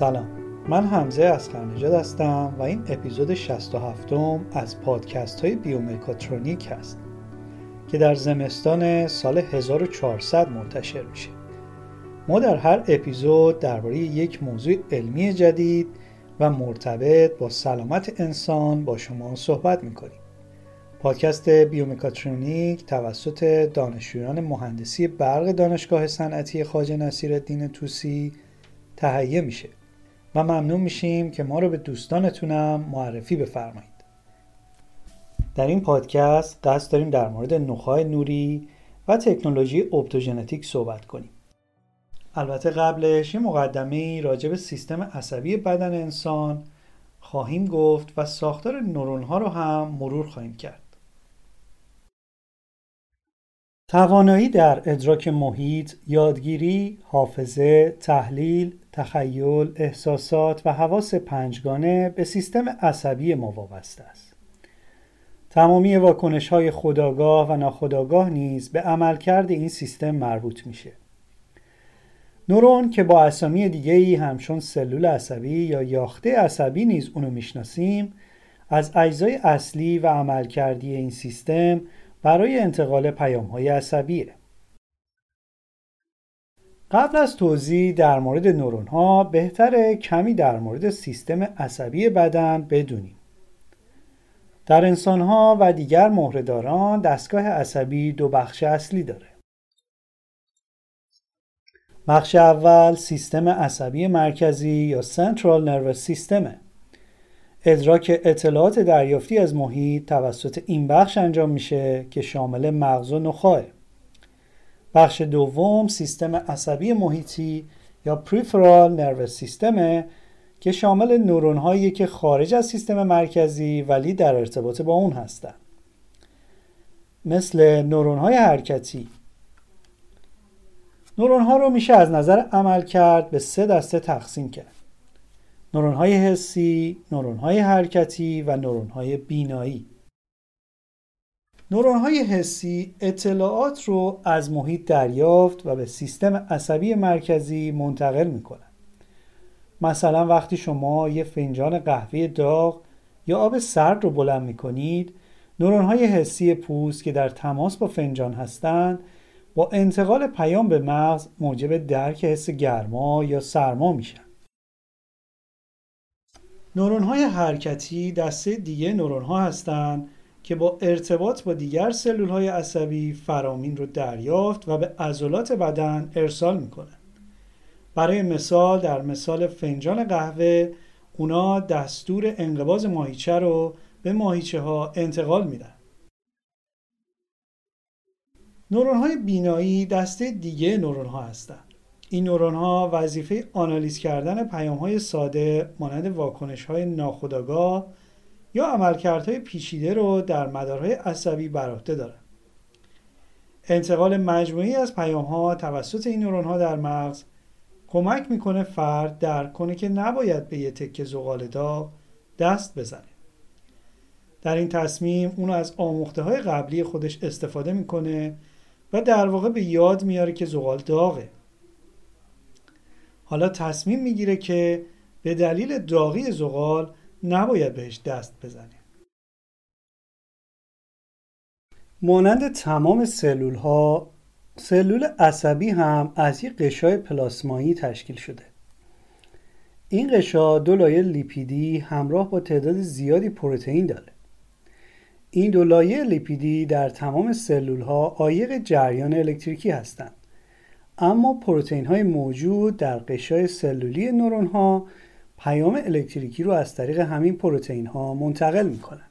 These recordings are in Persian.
سلام. من حمزه از نژاد هستم و این اپیزود 67 از پادکست های بیومکاترونیک هست که در زمستان سال 1400 منتشر میشه. ما در هر اپیزود درباره یک موضوع علمی جدید و مرتبط با سلامت انسان با شما صحبت می‌کنیم. پادکست بیومکاترونیک توسط دانشجویان مهندسی برق دانشگاه صنعتی خواجه نصیرالدین توسی تهیه میشه. و ممنون میشیم که ما رو به دوستانتونم معرفی بفرمایید. در این پادکست قصد داریم در مورد نخای نوری و تکنولوژی اپتوژنتیک صحبت کنیم. البته قبلش یه مقدمه راجع به سیستم عصبی بدن انسان خواهیم گفت و ساختار نورون ها رو هم مرور خواهیم کرد. توانایی در ادراک محیط، یادگیری، حافظه، تحلیل، تخیل، احساسات و حواس پنجگانه به سیستم عصبی ما وابسته است. تمامی واکنش های خداگاه و ناخداگاه نیز به عملکرد این سیستم مربوط میشه. نورون که با اسامی دیگه ای همچون سلول عصبی یا یاخته عصبی نیز اونو می‌شناسیم از اجزای اصلی و عملکردی این سیستم برای انتقال پیام های عصبیه. قبل از توضیح در مورد نورون ها بهتره کمی در مورد سیستم عصبی بدن بدونیم. در انسان ها و دیگر مهرهداران دستگاه عصبی دو بخش اصلی داره. بخش اول سیستم عصبی مرکزی یا Central Nervous System ادراک اطلاعات دریافتی از محیط توسط این بخش انجام میشه که شامل مغز و نخاه. بخش دوم سیستم عصبی محیطی یا Peripheral Nervous System که شامل نورون هایی که خارج از سیستم مرکزی ولی در ارتباط با اون هستند. مثل نورون های حرکتی نورون ها رو میشه از نظر عمل کرد به سه دسته تقسیم کرد. نورون های حسی، نورون های حرکتی و نورون های بینایی. نورون های حسی اطلاعات رو از محیط دریافت و به سیستم عصبی مرکزی منتقل می‌کنن. مثلا وقتی شما یه فنجان قهوه داغ یا آب سرد رو بلند می‌کنید نورون های حسی پوست که در تماس با فنجان هستند با انتقال پیام به مغز موجب درک حس گرما یا سرما میشن. نورون های حرکتی دسته دیگه نورون ها هستند که با ارتباط با دیگر سلول های عصبی فرامین رو دریافت و به عضلات بدن ارسال می‌کنن. برای مثال در مثال فنجان قهوه اونا دستور انقباز ماهیچه رو به ماهیچه ها انتقال میدن. نورون های بینایی دسته دیگه نورون ها هستند. این نورون ها وظیفه آنالیز کردن پیام های ساده مانند واکنش های ناخودآگاه یا عملکردهای پیچیده رو در مدارهای عصبی بر عهده دارند. انتقال مجموعی از پیام ها توسط این نورون ها در مغز کمک می‌کنه فرد درک کنه که نباید به یه تکه زغال داغ دست بزنه. در این تصمیم اونو از آموخته های قبلی خودش استفاده می‌کنه و در واقع به یاد میاره که زغال داغه. حالا تصمیم می‌گیره که به دلیل داغی زغال نباید بهش دست بزنه. مانند تمام سلول ها سلول عصبی هم از یک قشای پلاسمایی تشکیل شده. این قشا دو لایه لیپیدی همراه با تعداد زیادی پروتئین داره. این دو لایه لیپیدی در تمام سلول ها عایق جریان الکتریکی هستند. اما پروتئین های موجود در قشای سلولی نورون ها پیام الکتریکی رو از طریق همین پروتئین ها منتقل می‌کنن.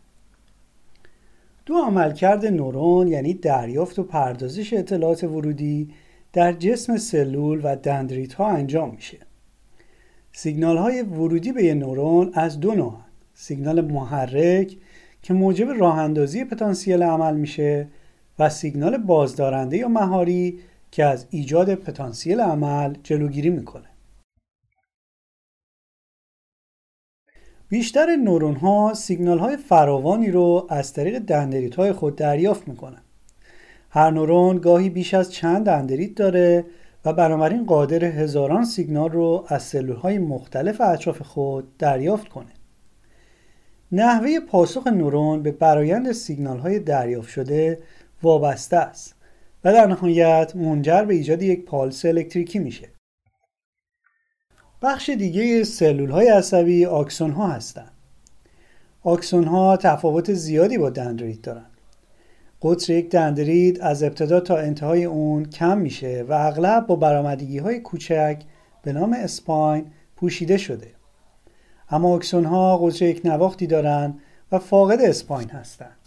دو عملکرد نورون یعنی دریافت و پردازش اطلاعات ورودی در جسم سلول و دندریت ها انجام میشه. سیگنال های ورودی به یه نورون از دو نوع سیگنال محرک که موجب راه اندازی پتانسیل عمل میشه و سیگنال بازدارنده یا مهاری که از ایجاد پتانسیل عمل جلوگیری می‌کنه. بیشتر نورون ها سیگنال های فراوانی رو از طریق دندریت های خود دریافت می‌کنن. هر نورون گاهی بیش از چند دندریت داره و بنابراین قادر هزاران سیگنال رو از سلول های مختلف اطراف خود دریافت کنه نحوه پاسخ نورون به برایند سیگنال های دریافت شده وابسته است و در نهایت منجر به ایجاد یک پالس الکتریکی میشه. بخش دیگه سلول های عصبی آکسون ها هستند. آکسون ها تفاوت زیادی با دندریت دارند. قطر یک دندرید از ابتدا تا انتهای اون کم میشه و اغلب با برامدگی های کوچک به نام اسپاین پوشیده شده. اما آکسون ها قطر یک نواختی دارند و فاقد اسپاین هستند.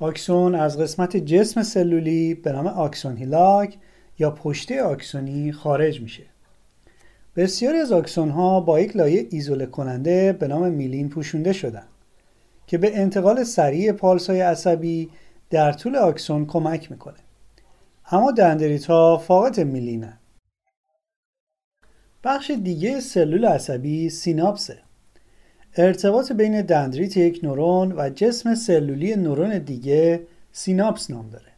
آکسون از قسمت جسم سلولی به نام آکسون هیلاک یا پشته آکسونی خارج میشه. بسیاری از آکسون ها با یک لایه ایزوله کننده به نام میلین پوشونده شدن که به انتقال سریع پالس های عصبی در طول آکسون کمک می‌کنه. اما دندریت ها فاقد میلینه. بخش دیگه سلول عصبی سیناپسه. ارتباط بین دندریت یک نورون و جسم سلولی نورون دیگه سیناپس نام داره.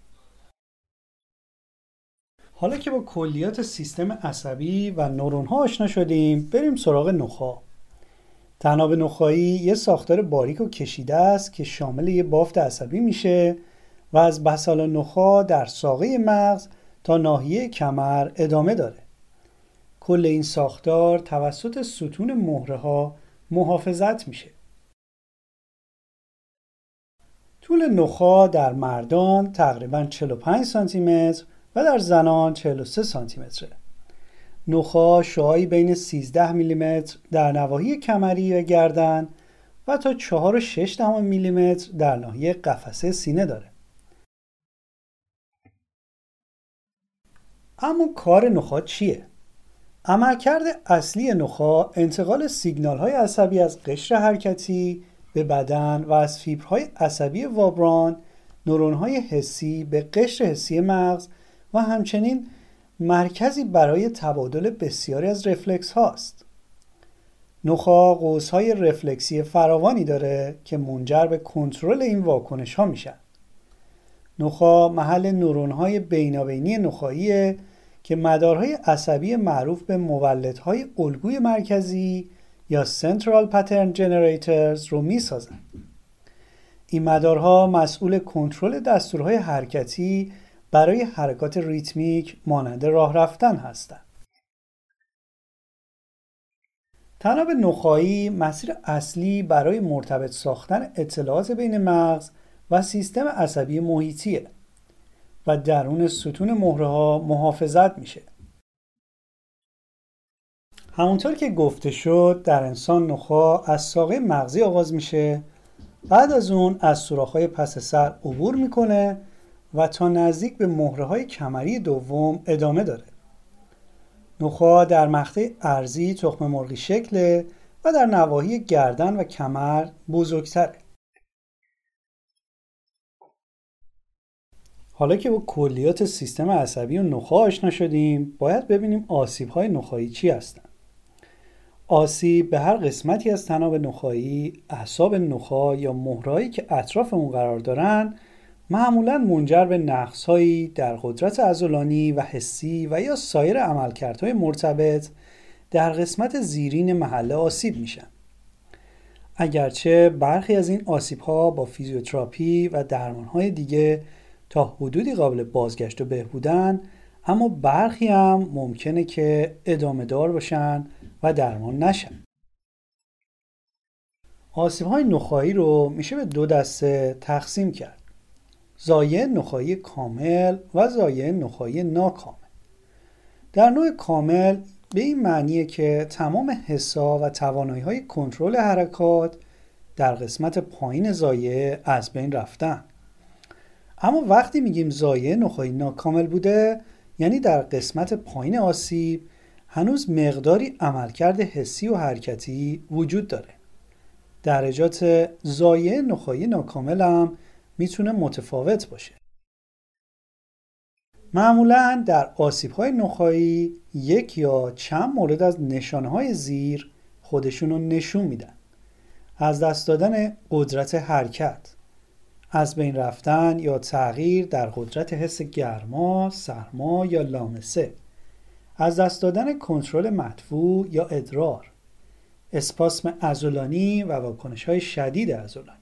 حالا که با کلیات سیستم عصبی و نورون ها آشنا شدیم بریم سراغ نخا. تناب نخایی یه ساختار باریک و کشیده است که شامل یه بافت عصبی میشه و از بسال نخا در ساقه مغز تا ناحیه کمر ادامه داره. کل این ساختار توسط ستون مهره ها محافظت میشه طول نخا در مردان تقریبا 45 سانتی متر و در زنان 43 سانتی متره. نخا شعایی بین 13 میلیمتر در نواحی کمری و گردن و تا 4 و 6 میلیمتر در ناحیه قفسه سینه داره. اما کار نخا چیه؟ عملکرد اصلی نخا انتقال سیگنال های عصبی از قشر حرکتی به بدن و از فیبرهای عصبی وابران نورون های حسی به قشر حسی مغز و همچنین مرکزی برای تبادل بسیاری از رفلکس هاست نخا قوس های رفلکسی فراوانی داره که منجر به کنترل این واکنش ها میشن. نخا محل نورون های بینابینی نخاییه که مدارهای عصبی معروف به مولدهای الگوی مرکزی یا Central Pattern Generators رو می سازن. این مدارها مسئول کنترل دستورهای حرکتی برای حرکات ریتمیک مانند راه رفتن هستند. تناب نخایی مسیر اصلی برای مرتبط ساختن اطلاعات بین مغز و سیستم عصبی محیطیه و درون ستون مهره ها محافظت میشه. همونطور که گفته شد در انسان نخا از ساقه مغزی آغاز میشه. بعد از اون از سوراخ‌های پس سر عبور می‌کنه و تا نزدیک به مهره های کمری دوم ادامه داره. نخا در مقطع ارزی تخم مرغی شکله و در نواحی گردن و کمر بزرگتره. حالا که با کلیات سیستم عصبی و نخا آشنا شدیم باید ببینیم آسیب های نخایی چی هستند آسیب به هر قسمتی از تناب نخایی اعصاب نخا یا مهرهایی که اطراف اون قرار دارن معمولا منجر به نقصهایی در قدرت عضلانی و حسی و یا سایر عملکردهای مرتبط در قسمت زیرین محله آسیب میشن. اگرچه برخی از این آسیب ها با فیزیوتراپی و درمان های دیگه تا حدودی قابل بازگشت و بهبودن اما برخی هم ممکنه که ادامه دار باشن و درمان نشن. آسیب های نخایی رو میشه به دو دسته تقسیم کرد. زایه نخایی کامل و زایه نخایی ناکامل. در نوع کامل به این معنیه که تمام حسا و توانایی های کنترل حرکات در قسمت پایین زایه از بین رفتن. اما وقتی میگیم زایه نخایی ناکامل بوده یعنی در قسمت پایین آسیب هنوز مقداری عملکرد حسی و حرکتی وجود داره. درجات زایه نخایی ناکامل هم می‌تونه متفاوت باشه. معمولا در آسیب های نخایی یک یا چند مورد از نشانهای زیر خودشون رو نشون میدن. از دست دادن قدرت حرکت. از بین رفتن یا تغییر در قدرت حس گرما، سرما یا لامسه. از دست دادن کنترل مدفوع یا ادرار. اسپاسم ازولانی و واکنش های شدید ازولانی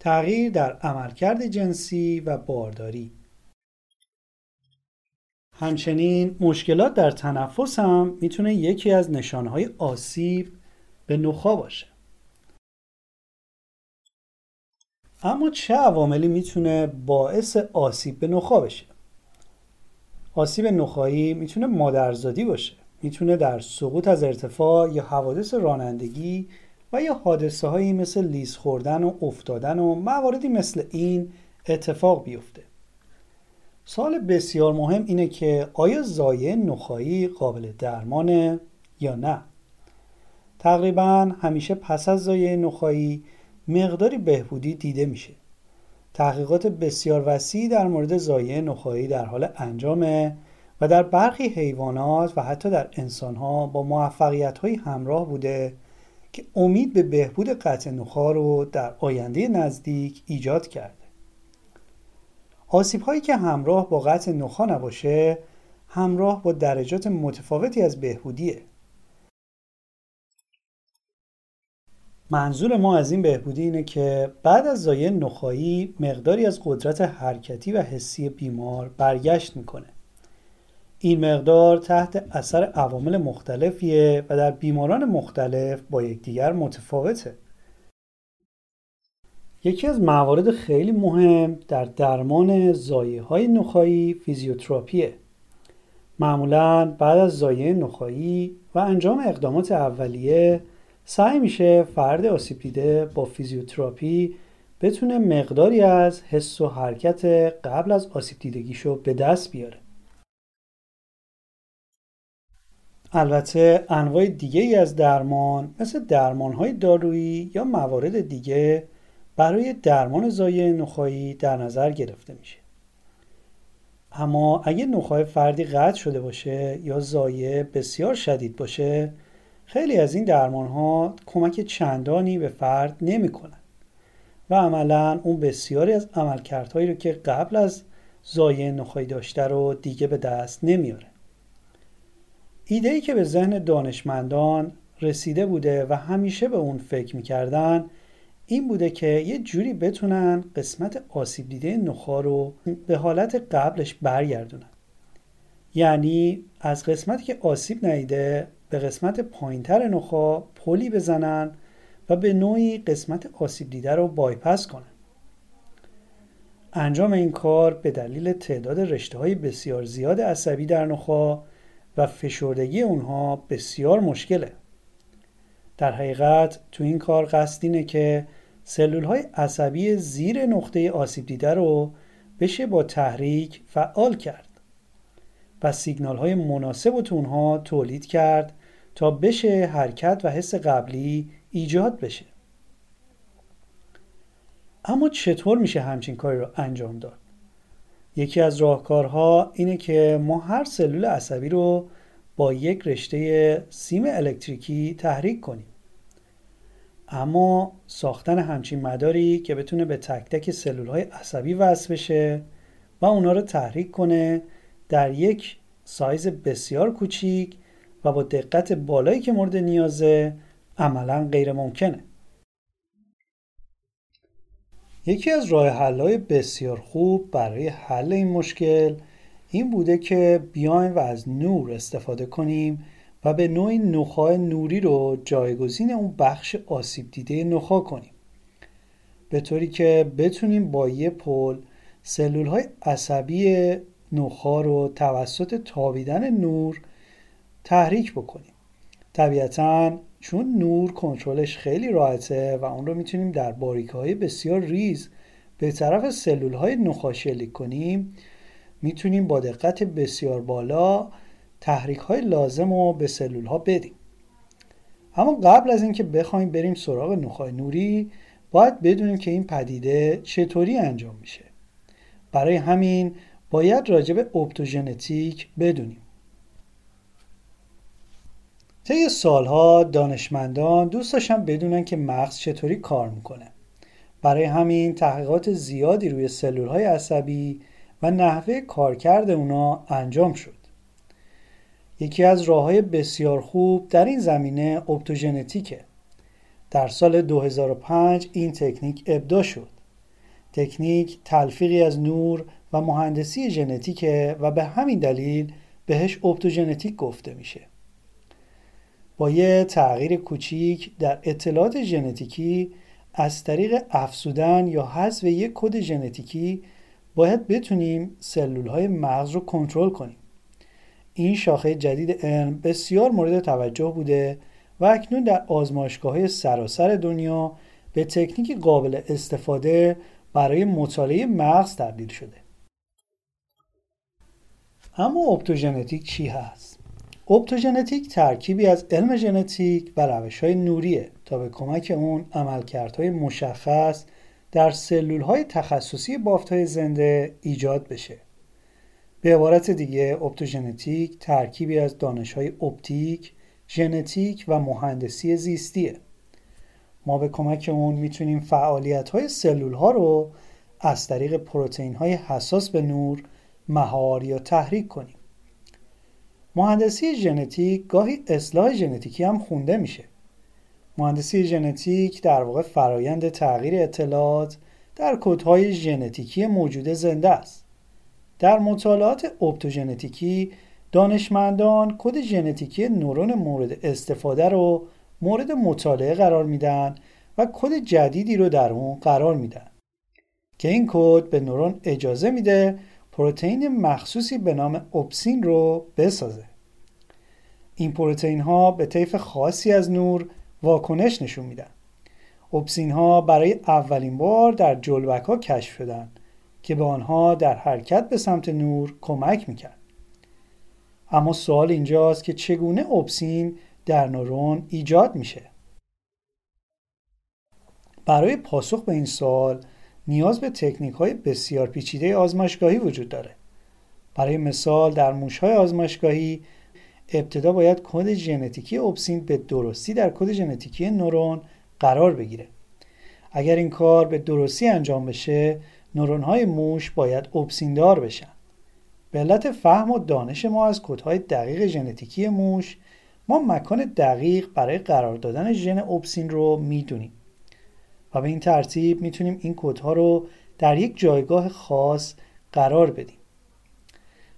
تغییر در عملکرد جنسی و بارداری. همچنین مشکلات در تنفس هم می‌تونه یکی از نشانهای آسیب به نخا باشه. اما چه عواملی می‌تونه باعث آسیب به نخا بشه؟ آسیب نخایی می‌تونه مادرزادی باشه می‌تونه در سقوط از ارتفاع یا حوادث رانندگی و یا حادثه هایی مثل لیز خوردن و افتادن و مواردی مثل این اتفاق بیفته. سال بسیار مهم اینه که آیا زایه نخایی قابل درمانه یا نه؟ تقریبا همیشه پس از زایه نخایی مقداری بهبودی دیده میشه. تحقیقات بسیار وسیعی در مورد زایه نخایی در حال انجامه و در برخی حیوانات و حتی در انسانها با موفقیت های همراه بوده که امید به بهبود قطع نخا رو در آینده نزدیک ایجاد کرده. آسیب هایی که همراه با قطع نخا نباشه همراه با درجات متفاوتی از بهبودیه. منظور ما از این بهبودی اینه که بعد از زایه نخایی مقداری از قدرت حرکتی و حسی بیمار برگشت می‌کنه. این مقدار تحت اثر عوامل مختلفیه و در بیماران مختلف با یکدیگر متفاوته. یکی از موارد خیلی مهم در درمان زایه های نخایی فیزیوتراپیه. معمولا بعد از زایه نخایی و انجام اقدامات اولیه سعی میشه فرد آسیب دیده با فیزیوتراپی بتونه مقداری از حس و حرکت قبل از آسیب دیدگیشو به دست بیاره. البته انواع دیگه ای از درمان مثل درمان های دارویی یا موارد دیگه برای درمان زایه نخایی در نظر گرفته میشه. اما اگه نخای فردی قطع شده باشه یا زایه بسیار شدید باشه خیلی از این درمان ها کمک چندانی به فرد نمی‌کنن و عملا اون بسیاری از عملکردهایی رو که قبل از زایه نخایی داشته رو دیگه به دست نمیاره. ایده ای که به ذهن دانشمندان رسیده بوده و همیشه به اون فکر می‌کردن این بوده که یه جوری بتونن قسمت آسیب دیده نخا رو به حالت قبلش برگردونن. یعنی از قسمتی که آسیب نیده به قسمت پایینتر نخا پلی بزنن و به نوعی قسمت آسیب دیده رو بایپس کنن. انجام این کار به دلیل تعداد رشته های بسیار زیاد عصبی در نخا و فشردگی اونها بسیار مشکله. در حقیقت تو این کار قصد اینه که سلول های عصبی زیر نقطه آسیب دیده رو بشه با تحریک فعال کرد. و سیگنال های مناسب تو اونها تولید کرد تا بشه حرکت و حس قبلی ایجاد بشه. اما چطور میشه همچین کاری رو انجام داد؟ یکی از راهکارها اینه که ما هر سلول عصبی رو با یک رشته سیم الکتریکی تحریک کنیم. اما ساختن همچین مداری که بتونه به تک تک سلول های عصبی وصل بشه و اونا رو تحریک کنه در یک سایز بسیار کوچیک و با دقت بالایی که مورد نیازه عملا غیر ممکنه. یکی از راه های بسیار خوب برای حل این مشکل این بوده که بیایم و از نور استفاده کنیم و به نوعی نخاع نوری رو جایگزین اون بخش آسیب دیده نخا کنیم. به طوری که بتونیم با یه پل سلول های عصبی نخا رو توسط تابیدن نور تحریک بکنیم. طبیعتا چون نور کنترلش خیلی راحته و اون رو می‌تونیم در باریکه های بسیار ریز به طرف سلول های نخا شلیک کنیم می‌تونیم با دقت بسیار بالا تحریک های لازم رو به سلول ها بدیم. اما قبل از اینکه بخوایم بریم سراغ نخای نوری باید بدونیم که این پدیده چطوری انجام میشه. برای همین باید راجع به اپتوژنتیک بدونیم. طی سالها دانشمندان دوست داشتن بدونن که مغز چطوری کار می‌کنه. برای همین تحقیقات زیادی روی سلول های عصبی و نحوه کارکرد اونا انجام شد. یکی از راه های بسیار خوب در این زمینه اپتوژنتیکه. در سال 2005 این تکنیک ابدا شد. تکنیک تلفیقی از نور و مهندسی ژنتیکه و به همین دلیل بهش اپتوژنتیک گفته میشه. با یه تغییر کوچیک در اطلاعات ژنتیکی از طریق افزودن یا حذف یک کد ژنتیکی باید بتونیم سلول های مغز رو کنترل کنیم. این شاخه جدید علم بسیار مورد توجه بوده و اکنون در آزمایشگاه های سراسر دنیا به تکنیک قابل استفاده برای مطالعه مغز تبدیل شده. اما اپتوژنتیک چی هست؟ اپتوژنتیک ترکیبی از علم ژنتیک و روش های نوریه تا به کمک اون عملکردهای مشخص در سلول های تخصصی بافت های زنده ایجاد بشه به عبارت دیگه اپتوژنتیک ترکیبی از دانش های اپتیک، ژنتیک و مهندسی زیستیه ما به کمک اون می‌تونیم فعالیت های سلول ها رو از طریق پروتئین های حساس به نور مهار یا تحریک کنیم. مهندسی ژنتیک گاهی اصلاح ژنتیکی هم خونده میشه. مهندسی ژنتیک در واقع فرایند تغییر اطلاعات در کدهای ژنتیکی موجود زنده است. در مطالعات اپتوژنتیکی دانشمندان کد ژنتیکی نورون مورد استفاده رو مورد مطالعه قرار میدن و کد جدیدی رو در اون قرار میدن که این کد به نورون اجازه میده پروتئین مخصوصی به نام اپسین رو بسازه. این پروتئین ها به طیف خاصی از نور واکنش نشون میدن. اپسین ها برای اولین بار در جلوک ها کشف شدن که به آنها در حرکت به سمت نور کمک می‌کرد. اما سوال اینجاست که چگونه اپسین در نورون ایجاد میشه؟ برای پاسخ به این سوال نیاز به تکنیک های بسیار پیچیده آزمایشگاهی وجود داره. برای مثال در موش های آزمایشگاهی ابتدا باید کد ژنتیکی اپسین به درستی در کد ژنتیکی نورون قرار بگیره. اگر این کار به درستی انجام بشه نورون های موش باید اپسین دار بشن. به علت فهم و دانش ما از کدهای دقیق ژنتیکی موش ما مکان دقیق برای قرار دادن ژن اپسین رو می‌دونیم. و به این ترتیب می‌تونیم این کدها رو در یک جایگاه خاص قرار بدیم.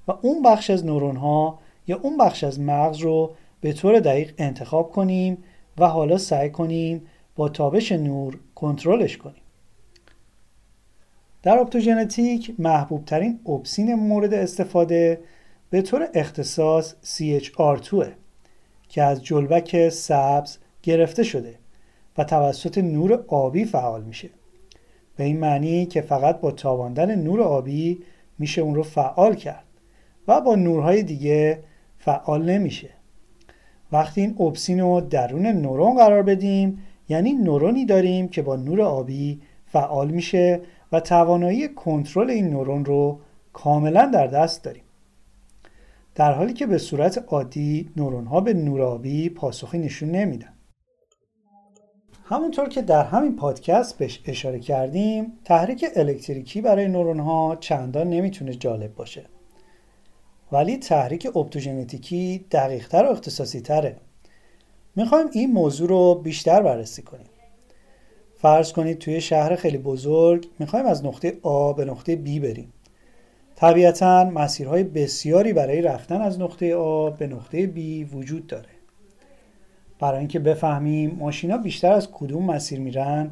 و اون بخش از نورون ها یا اون بخش از مغز رو به طور دقیق انتخاب کنیم و حالا سعی کنیم با تابش نور کنترلش کنیم. در اپتوژنتیک محبوب ترین اپسین مورد استفاده به طور اختصاص CHR2 که از جلبک سبز گرفته شده. و توسط نور آبی فعال میشه. به این معنی که فقط با تاباندن نور آبی میشه اون رو فعال کرد و با نورهای دیگه فعال نمیشه. وقتی این اپسین رو درون نورون قرار بدیم یعنی نورونی داریم که با نور آبی فعال میشه و توانایی کنترل این نورون رو کاملا در دست داریم. در حالی که به صورت عادی نورون ها به نور آبی پاسخی نشون نمیدن. همونطور که در همین پادکست بهش اشاره کردیم تحریک الکتریکی برای نورون ها چندان نمی‌تونه جالب باشه. ولی تحریک اپتوژنتیکی دقیقتر و اختصاصی تره می‌خوایم این موضوع رو بیشتر بررسی کنیم. فرض کنید توی شهر خیلی بزرگ می‌خوایم از نقطه A به نقطه B بریم. طبیعتا مسیرهای بسیاری برای رفتن از نقطه A به نقطه B وجود داره. برای اینکه بفهمیم ماشینا بیشتر از کدوم مسیر میرن.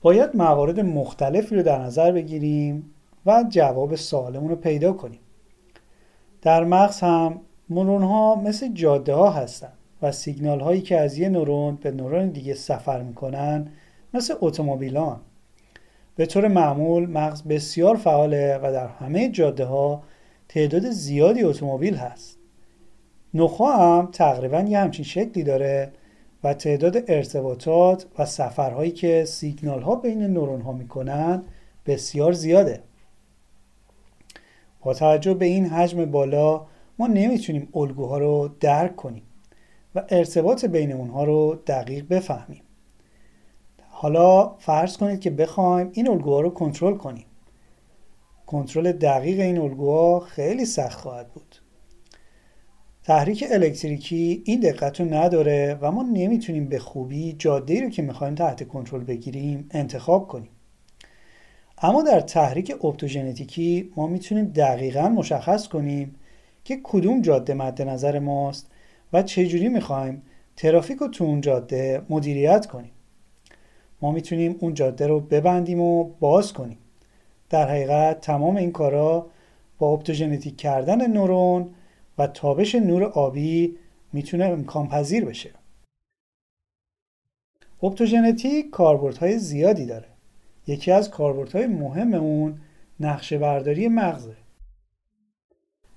باید موارد مختلفی رو در نظر بگیریم و جواب سوالمون رو پیدا کنیم. در مغز هم نورون ها مثل جاده ها هستن و سیگنال هایی که از یه نورون به نورون دیگه سفر می‌کنن مثل اتومبیلان به طور معمول مغز بسیار فعاله و در همه جاده ها تعداد زیادی اتومبیل هست. نخها هم تقریبا یه همچین شکلی داره و تعداد ارتباطات و سفرهایی که سیگنال ها بین نورون ها می‌کنن بسیار زیاده. با توجه به این حجم بالا ما نمی‌تونیم الگوها رو درک کنیم و ارتباط بین اونها رو دقیق بفهمیم. حالا فرض کنید که بخوایم این الگوها رو کنترل کنیم. کنترل دقیق این الگوها خیلی سخت خواهد بود. تحریک الکتریکی این دقت رو نداره و ما نمی‌تونیم به خوبی جاده رو که می‌خوایم تحت کنترل بگیریم انتخاب کنیم. اما در تحریک اپتوژنتیکی ما می‌تونیم دقیقا مشخص کنیم که کدوم جاده مد نظر ماست و چجوری می‌خوایم ترافیک رو تو اون جاده مدیریت کنیم. ما می‌تونیم اون جاده رو ببندیم و باز کنیم. در حقیقت تمام این کارا با اپتوژنتیک کردن نورون و تابش نور آبی می‌تونه امکان پذیر بشه. اپتوژنتیک کاربردهای زیادی داره. یکی از کاربردهای مهم اون نقشه برداری مغزه.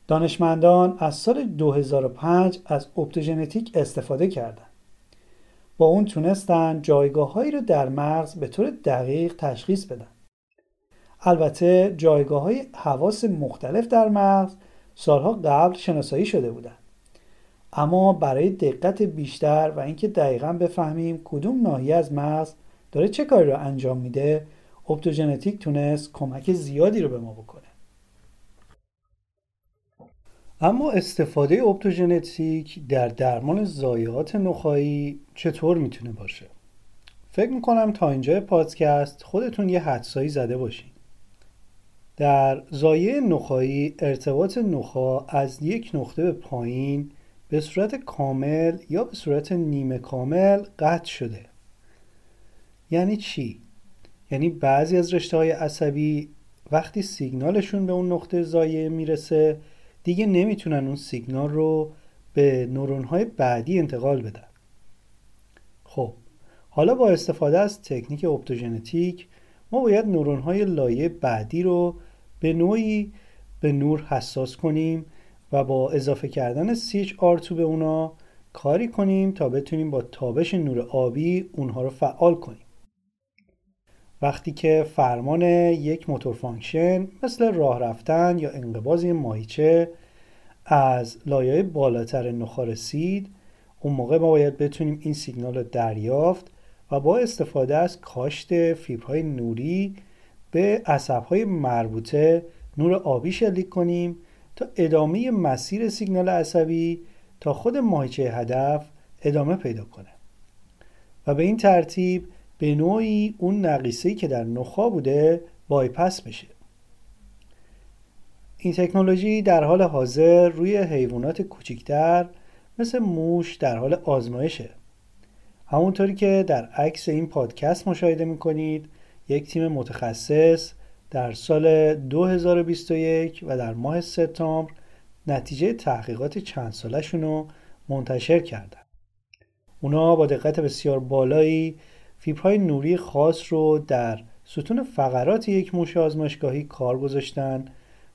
دانشمندان از سال 2005 از اپتوژنتیک استفاده کردن. با اون تونستن جایگاه هایی رو در مغز به طور دقیق تشخیص بدن. البته جایگاه های حواس مختلف در مغز سالها قبل شناسایی شده بودن اما برای دقت بیشتر و اینکه دقیقا بفهمیم کدوم ناحیه از مغز داره چه کاری رو انجام میده اپتوژنتیک تونست کمک زیادی رو به ما بکنه. اما استفاده اپتوژنتیک در درمان زایات نخایی چطور می‌تونه باشه؟ فکر می‌کنم تا اینجا پادکست خودتون یه حدسایی زده باشین. در زایه نخایی ارتباط نخا از یک نقطه به پایین به صورت کامل یا به صورت نیمه کامل قطع شده یعنی چی؟ یعنی بعضی از رشته های عصبی وقتی سیگنالشون به اون نقطه زایه می‌رسه دیگه نمی‌تونن اون سیگنال رو به نورون های بعدی انتقال بدن خب حالا با استفاده از تکنیک اپتوژنتیک ما باید نورون های لایه بعدی رو به نوعی به نور حساس کنیم و با اضافه کردن CHR2 به اونا کاری کنیم تا بتونیم با تابش نور آبی اونها رو فعال کنیم. وقتی که فرمان یک motor function مثل راه رفتن یا انقباض ماهیچه از لایه بالاتر نخا رسید اون موقع ما باید بتونیم این سیگنال رو دریافت و با استفاده از کاشت فیبرهای نوری به عصبهای مربوطه نور آبی شلیک کنیم تا ادامه مسیر سیگنال عصبی تا خود ماهیچه هدف ادامه پیدا کنه. و به این ترتیب به نوعی اون نقیصه‌ای که در نخا بوده بایپس بشه. این تکنولوژی در حال حاضر روی حیوانات کوچکتر مثل موش در حال آزمایشه. همونطوری که در عکس این پادکست مشاهده می‌کنید یک تیم متخصص در سال 2021 و در ماه سپتامبر نتیجه تحقیقات چند سالشون رو منتشر کردن. اونا با دقت بسیار بالایی فیبرهای نوری خاص رو در ستون فقرات یک موش آزمایشگاهی کار گذاشتن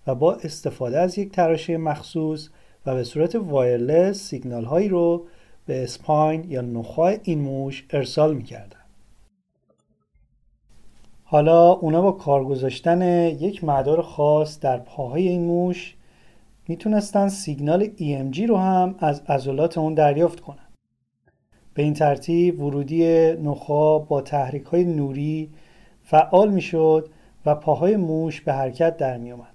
و با استفاده از یک تراشه مخصوص و به صورت وایرلس سیگنال هایی رو به اسپاین یا نخای این موش ارسال می‌کردن. حالا اونا با کار گذاشتن یک مدار خاص در پاهای این موش می‌تونستن سیگنال EMG رو هم از عضلات اون دریافت کنن به این ترتیب ورودی نخا با تحریک های نوری فعال می‌شد و پاهای موش به حرکت در می اومد.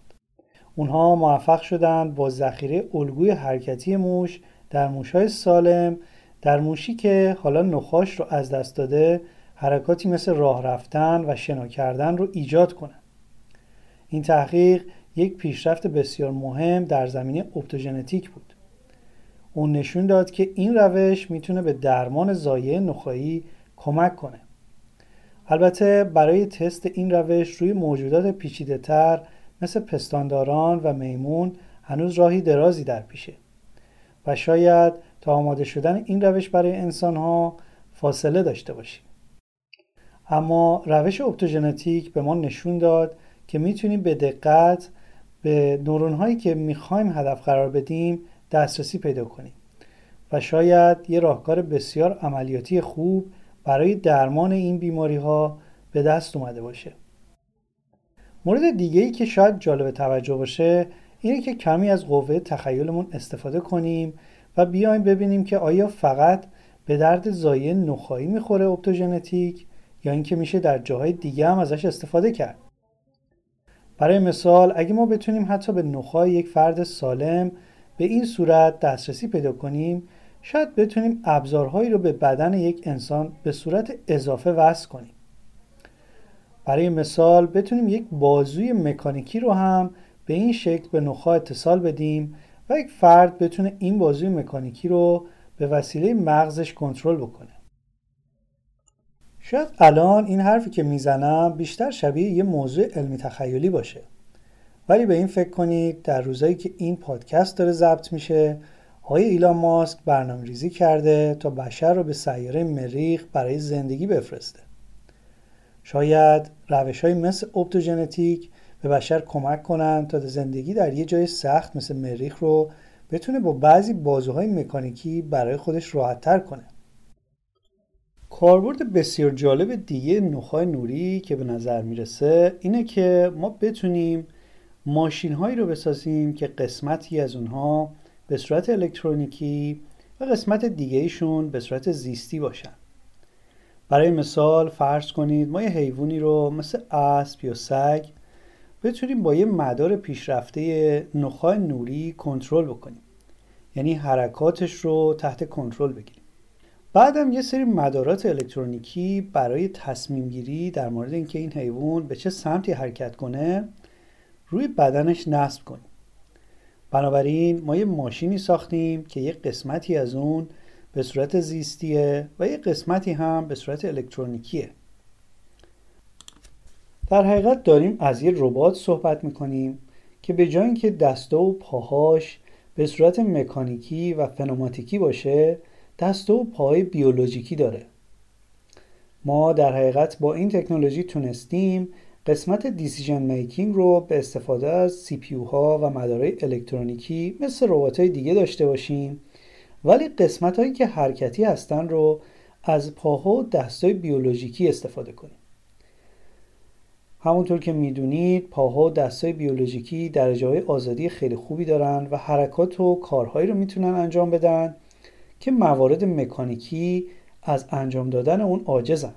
اونها موفق شدند با ذخیره الگوی حرکتی موش در موشهای سالم در موشی که حالا نخاش رو از دست داده حرکاتی مثل راه رفتن و شنا کردن رو ایجاد کنند. این تحقیق یک پیشرفت بسیار مهم در زمینه اپتوژنتیک بود. اون نشون داد که این روش می‌تونه به درمان زایه نخایی کمک کنه. البته برای تست این روش روی موجودات پیچیده تر مثل پستانداران و میمون هنوز راهی درازی در پیشه و شاید تا آماده شدن این روش برای انسان ها فاصله داشته باشیم. اما روش اپتوژنتیک به ما نشون داد که می‌تونیم به دقت به نورون هایی که می‌خوایم هدف قرار بدیم دسترسی پیدا کنیم و شاید یه راهکار بسیار عملیاتی خوب برای درمان این بیماری ها به دست اومده باشه. مورد دیگه ای که شاید جالب توجه باشه اینه که کمی از قوه تخیلمون استفاده کنیم و بیایم ببینیم که آیا فقط به درد زایه نخایی می‌خوره اپتوژنتیک اینکه میشه در جاهای دیگه هم ازش استفاده کرد. برای مثال اگه ما بتونیم حتی به نخای یک فرد سالم به این صورت دسترسی پیدا کنیم شاید بتونیم ابزارهایی رو به بدن یک انسان به صورت اضافه وصل کنیم. برای مثال بتونیم یک بازوی مکانیکی رو هم به این شکل به نخاع اتصال بدیم و یک فرد بتونه این بازوی مکانیکی رو به وسیله مغزش کنترل بکنه. شاید الان این حرفی که می‌زنم بیشتر شبیه یه موضوع علمی تخیلی باشه. ولی به این فکر کنید در روزایی که این پادکست داره ضبط میشه های ایلان ماسک برنامه ریزی کرده تا بشر رو به سیاره مریخ برای زندگی بفرسته. شاید روش های مثل اپتوژنتیک به بشر کمک کنند تا زندگی در یه جای سخت مثل مریخ رو بتونه با بعضی بازوهای مکانیکی برای خودش راحتتر کنه. کاربرد بسیار جالب دیگه نخای نوری که به نظر می‌رسه اینه که ما بتونیم ماشین هایی رو بسازیم که قسمتی از اونها به صورت الکترونیکی و قسمت دیگه ایشون به صورت زیستی باشن. برای مثال فرض کنید ما یه حیوانی رو مثل اسب یا سگ بتونیم با یه مدار پیشرفته نخای نوری کنترل بکنیم. یعنی حرکاتش رو تحت کنترل بگیریم. بعدم یه سری مدارات الکترونیکی برای تصمیم گیری در مورد اینکه این حیوان به چه سمتی حرکت کنه روی بدنش نصب کنیم. بنابراین ما یه ماشینی ساختیم که یک قسمتی از اون به صورت زیستیه و یک قسمتی هم به صورت الکترونیکیه. در حقیقت داریم از یه ربات صحبت می‌کنیم که به جای اینکه دسته و پاهاش به صورت مکانیکی و فنوماتیکی باشه دسته و پاهای بیولوژیکی داره. ما در حقیقت با این تکنولوژی تونستیم قسمت دیسیژن میکینگ رو به استفاده از سی پیو ها و مدارهای الکترونیکی مثل ربات دیگه داشته باشیم. ولی قسمت هایی که حرکتی هستن رو از پاها و دستای بیولوژیکی استفاده کنیم. همونطور که می‌دونید پاها و دستای بیولوژیکی درجه های آزادی خیلی خوبی دارن و حرکات و کارهایی رو می‌تونن انجام بدن. که موارد مکانیکی از انجام دادن اون عاجزن.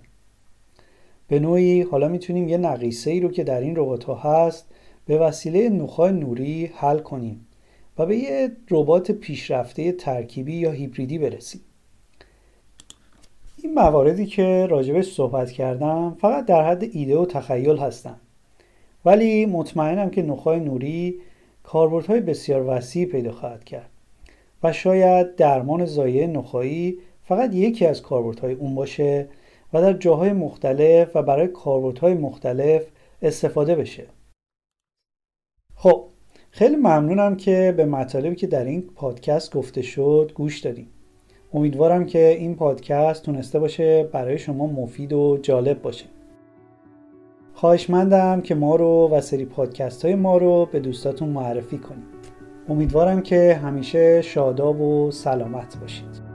به نوعی حالا می‌تونیم یه نقیصه ای رو که در این ربات ها هست به وسیله نخای نوری حل کنیم و به یه ربات پیشرفته ترکیبی یا هیبریدی برسیم. این مواردی که راجبش صحبت کردم فقط در حد ایده و تخیل هستن. ولی مطمئنم که نخای نوری کاربردهای بسیار وسیع پیدا خواهد کرد. و شاید درمان زایه نخایی فقط یکی از کاربردهای اون باشه و در جاهای مختلف و برای کاربردهای مختلف استفاده بشه. خب خیلی ممنونم که به مطالبی که در این پادکست گفته شد گوش دادیم امیدوارم که این پادکست تونسته باشه برای شما مفید و جالب باشه. خواهشمندم که ما رو و سری پادکست های ما رو به دوستاتون معرفی کنید. امیدوارم که همیشه شاداب و سلامت باشید.